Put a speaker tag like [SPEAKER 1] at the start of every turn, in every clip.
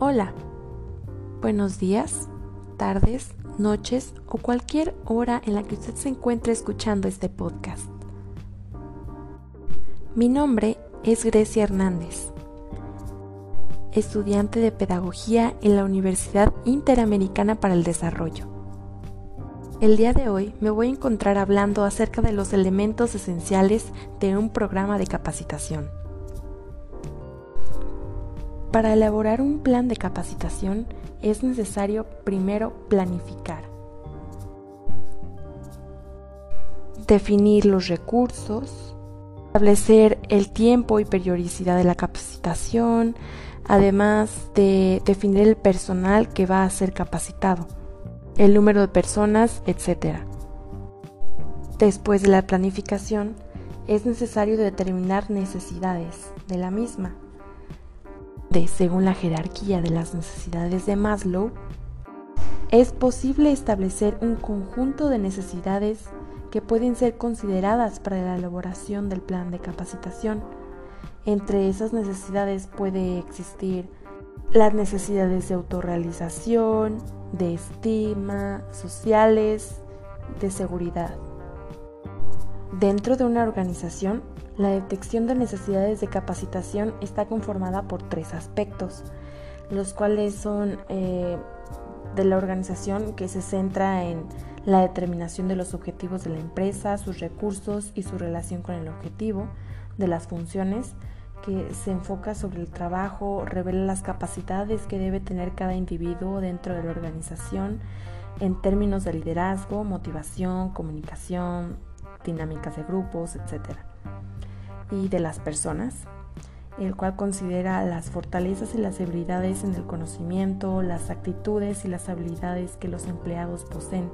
[SPEAKER 1] Hola, buenos días, tardes, noches o cualquier hora en la que usted se encuentre escuchando este podcast. Mi nombre es Grecia Hernández, estudiante de Pedagogía en la Universidad Interamericana para el Desarrollo. El día de hoy me voy a encontrar hablando acerca de los elementos esenciales de un programa de capacitación. Para elaborar un plan de capacitación es necesario primero planificar, definir los recursos, establecer el tiempo y periodicidad de la capacitación, además de definir el personal que va a ser capacitado, el número de personas, etc. Después de la planificación, es necesario determinar necesidades de la misma según la jerarquía de las necesidades de Maslow, es posible establecer un conjunto de necesidades que pueden ser consideradas para la elaboración del plan de capacitación. Entre esas necesidades puede existir las necesidades de autorrealización, de estima, sociales, de seguridad. Dentro de una organización la detección de necesidades de capacitación está conformada por tres aspectos, los cuales son eh, de la organización que se centra en la determinación de los objetivos de la empresa, sus recursos y su relación con el objetivo, de las funciones, que se enfoca sobre el trabajo, revela las capacidades que debe tener cada individuo dentro de la organización en términos de liderazgo, motivación, comunicación, dinámicas de grupos, etc y de las personas, el cual considera las fortalezas y las debilidades en el conocimiento, las actitudes y las habilidades que los empleados poseen.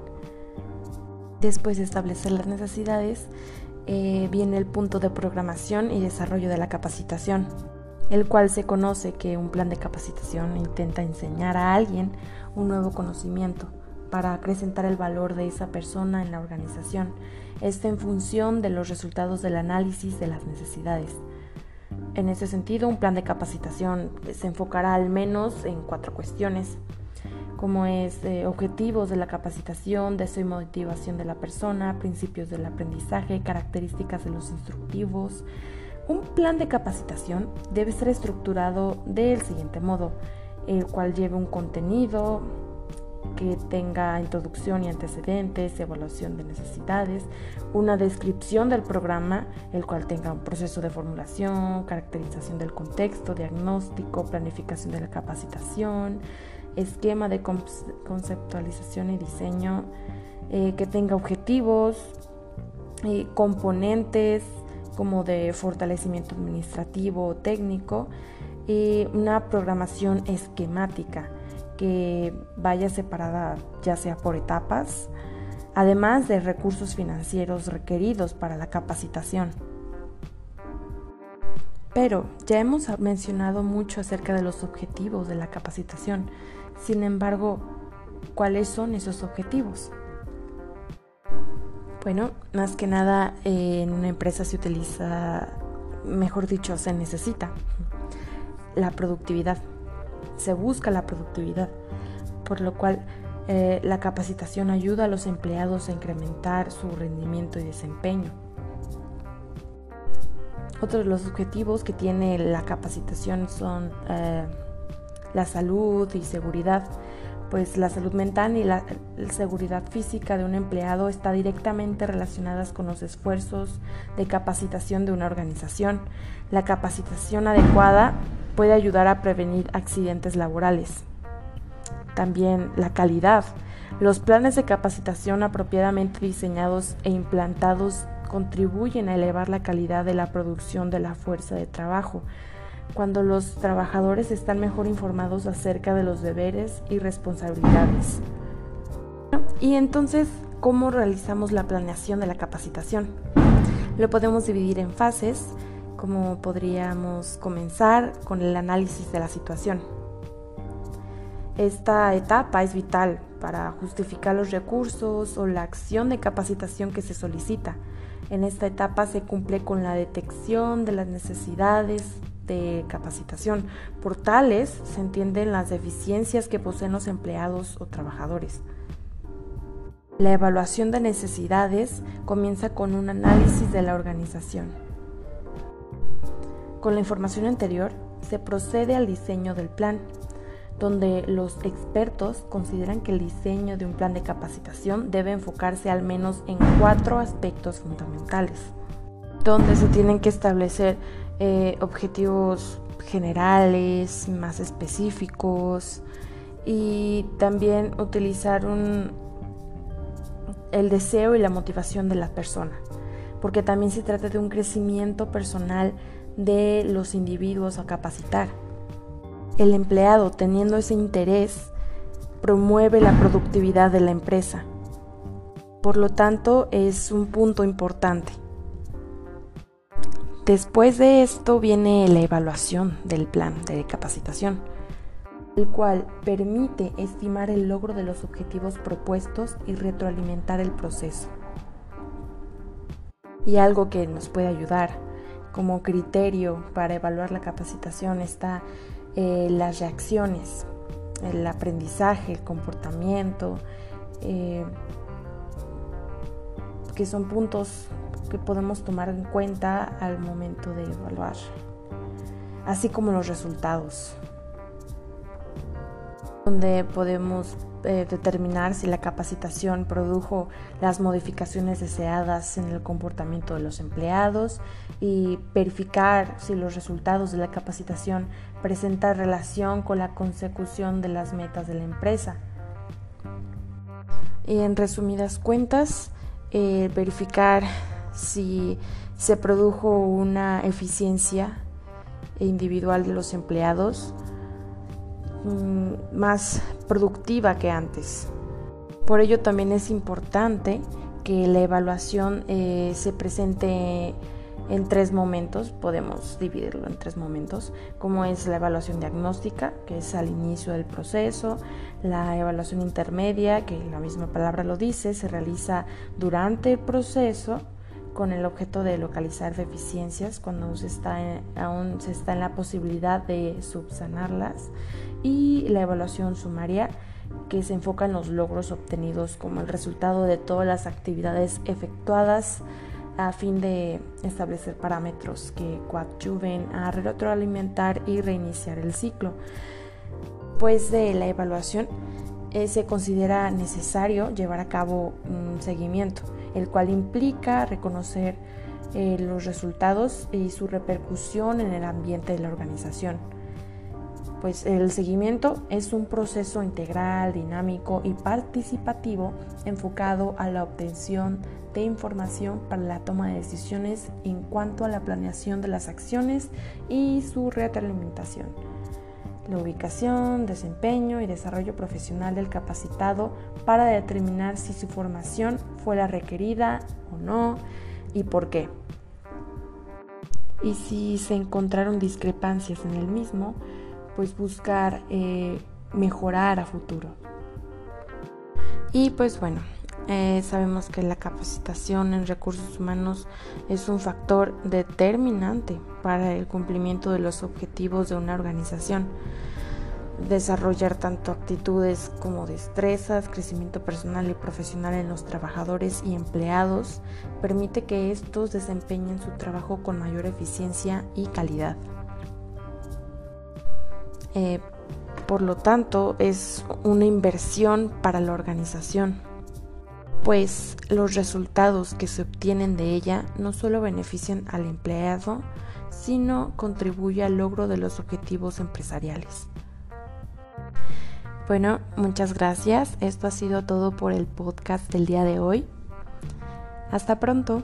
[SPEAKER 1] Después de establecer las necesidades, eh, viene el punto de programación y desarrollo de la capacitación, el cual se conoce que un plan de capacitación intenta enseñar a alguien un nuevo conocimiento para acrecentar el valor de esa persona en la organización está en función de los resultados del análisis de las necesidades. En ese sentido, un plan de capacitación se enfocará al menos en cuatro cuestiones, como es eh, objetivos de la capacitación, deseo y motivación de la persona, principios del aprendizaje, características de los instructivos. Un plan de capacitación debe ser estructurado del siguiente modo, el cual lleve un contenido, que tenga introducción y antecedentes, evaluación de necesidades, una descripción del programa, el cual tenga un proceso de formulación, caracterización del contexto, diagnóstico, planificación de la capacitación, esquema de conceptualización y diseño, eh, que tenga objetivos, y componentes como de fortalecimiento administrativo o técnico, y una programación esquemática que vaya separada ya sea por etapas, además de recursos financieros requeridos para la capacitación. Pero ya hemos mencionado mucho acerca de los objetivos de la capacitación. Sin embargo, ¿cuáles son esos objetivos? Bueno, más que nada en una empresa se utiliza, mejor dicho, se necesita la productividad se busca la productividad, por lo cual eh, la capacitación ayuda a los empleados a incrementar su rendimiento y desempeño. Otro de los objetivos que tiene la capacitación son eh, la salud y seguridad, pues la salud mental y la, seguridad física de un empleado está directamente relacionadas con los esfuerzos de capacitación de una organización. La capacitación adecuada puede ayudar a prevenir accidentes laborales. También la calidad. Los planes de capacitación apropiadamente diseñados e implantados contribuyen a elevar la calidad de la producción de la fuerza de trabajo, cuando los trabajadores están mejor informados acerca de los deberes y responsabilidades. Y entonces, ¿cómo realizamos la planeación de la capacitación? Lo podemos dividir en fases como podríamos comenzar con el análisis de la situación. Esta etapa es vital para justificar los recursos o la acción de capacitación que se solicita. En esta etapa se cumple con la detección de las necesidades de capacitación. Por tales se entienden las deficiencias que poseen los empleados o trabajadores. La evaluación de necesidades comienza con un análisis de la organización. Con la información anterior se procede al diseño del plan, donde los expertos consideran que el diseño de un plan de capacitación debe enfocarse al menos en cuatro aspectos fundamentales, donde se tienen que establecer eh, objetivos generales, más específicos y también utilizar un, el deseo y la motivación de la persona, porque también se trata de un crecimiento personal de los individuos a capacitar. El empleado, teniendo ese interés, promueve la productividad de la empresa. Por lo tanto, es un punto importante. Después de esto viene la evaluación del plan de capacitación, el cual permite estimar el logro de los objetivos propuestos y retroalimentar el proceso. Y algo que nos puede ayudar como criterio para evaluar la capacitación está eh, las reacciones, el aprendizaje, el comportamiento, eh, que son puntos que podemos tomar en cuenta al momento de evaluar, así como los resultados, donde podemos eh, determinar si la capacitación produjo las modificaciones deseadas en el comportamiento de los empleados y verificar si los resultados de la capacitación presentan relación con la consecución de las metas de la empresa. Y en resumidas cuentas, eh, verificar si se produjo una eficiencia individual de los empleados, Mm, más productiva que antes. Por ello también es importante que la evaluación eh, se presente en tres momentos, podemos dividirlo en tres momentos, como es la evaluación diagnóstica, que es al inicio del proceso, la evaluación intermedia, que la misma palabra lo dice, se realiza durante el proceso con el objeto de localizar deficiencias cuando se está aún se está en la posibilidad de subsanarlas y la evaluación sumaria que se enfoca en los logros obtenidos como el resultado de todas las actividades efectuadas a fin de establecer parámetros que coadyuven a retroalimentar y reiniciar el ciclo. Pues de la evaluación eh, se considera necesario llevar a cabo un seguimiento, el cual implica reconocer eh, los resultados y su repercusión en el ambiente de la organización pues el seguimiento es un proceso integral, dinámico y participativo enfocado a la obtención de información para la toma de decisiones en cuanto a la planeación de las acciones y su retroalimentación. La ubicación, desempeño y desarrollo profesional del capacitado para determinar si su formación fue la requerida o no y por qué. Y si se encontraron discrepancias en el mismo, pues buscar eh, mejorar a futuro. Y pues bueno, eh, sabemos que la capacitación en recursos humanos es un factor determinante para el cumplimiento de los objetivos de una organización. Desarrollar tanto actitudes como destrezas, crecimiento personal y profesional en los trabajadores y empleados permite que estos desempeñen su trabajo con mayor eficiencia y calidad. Eh, por lo tanto, es una inversión para la organización, pues los resultados que se obtienen de ella no solo benefician al empleado, sino contribuye al logro de los objetivos empresariales. Bueno, muchas gracias. Esto ha sido todo por el podcast del día de hoy. Hasta pronto.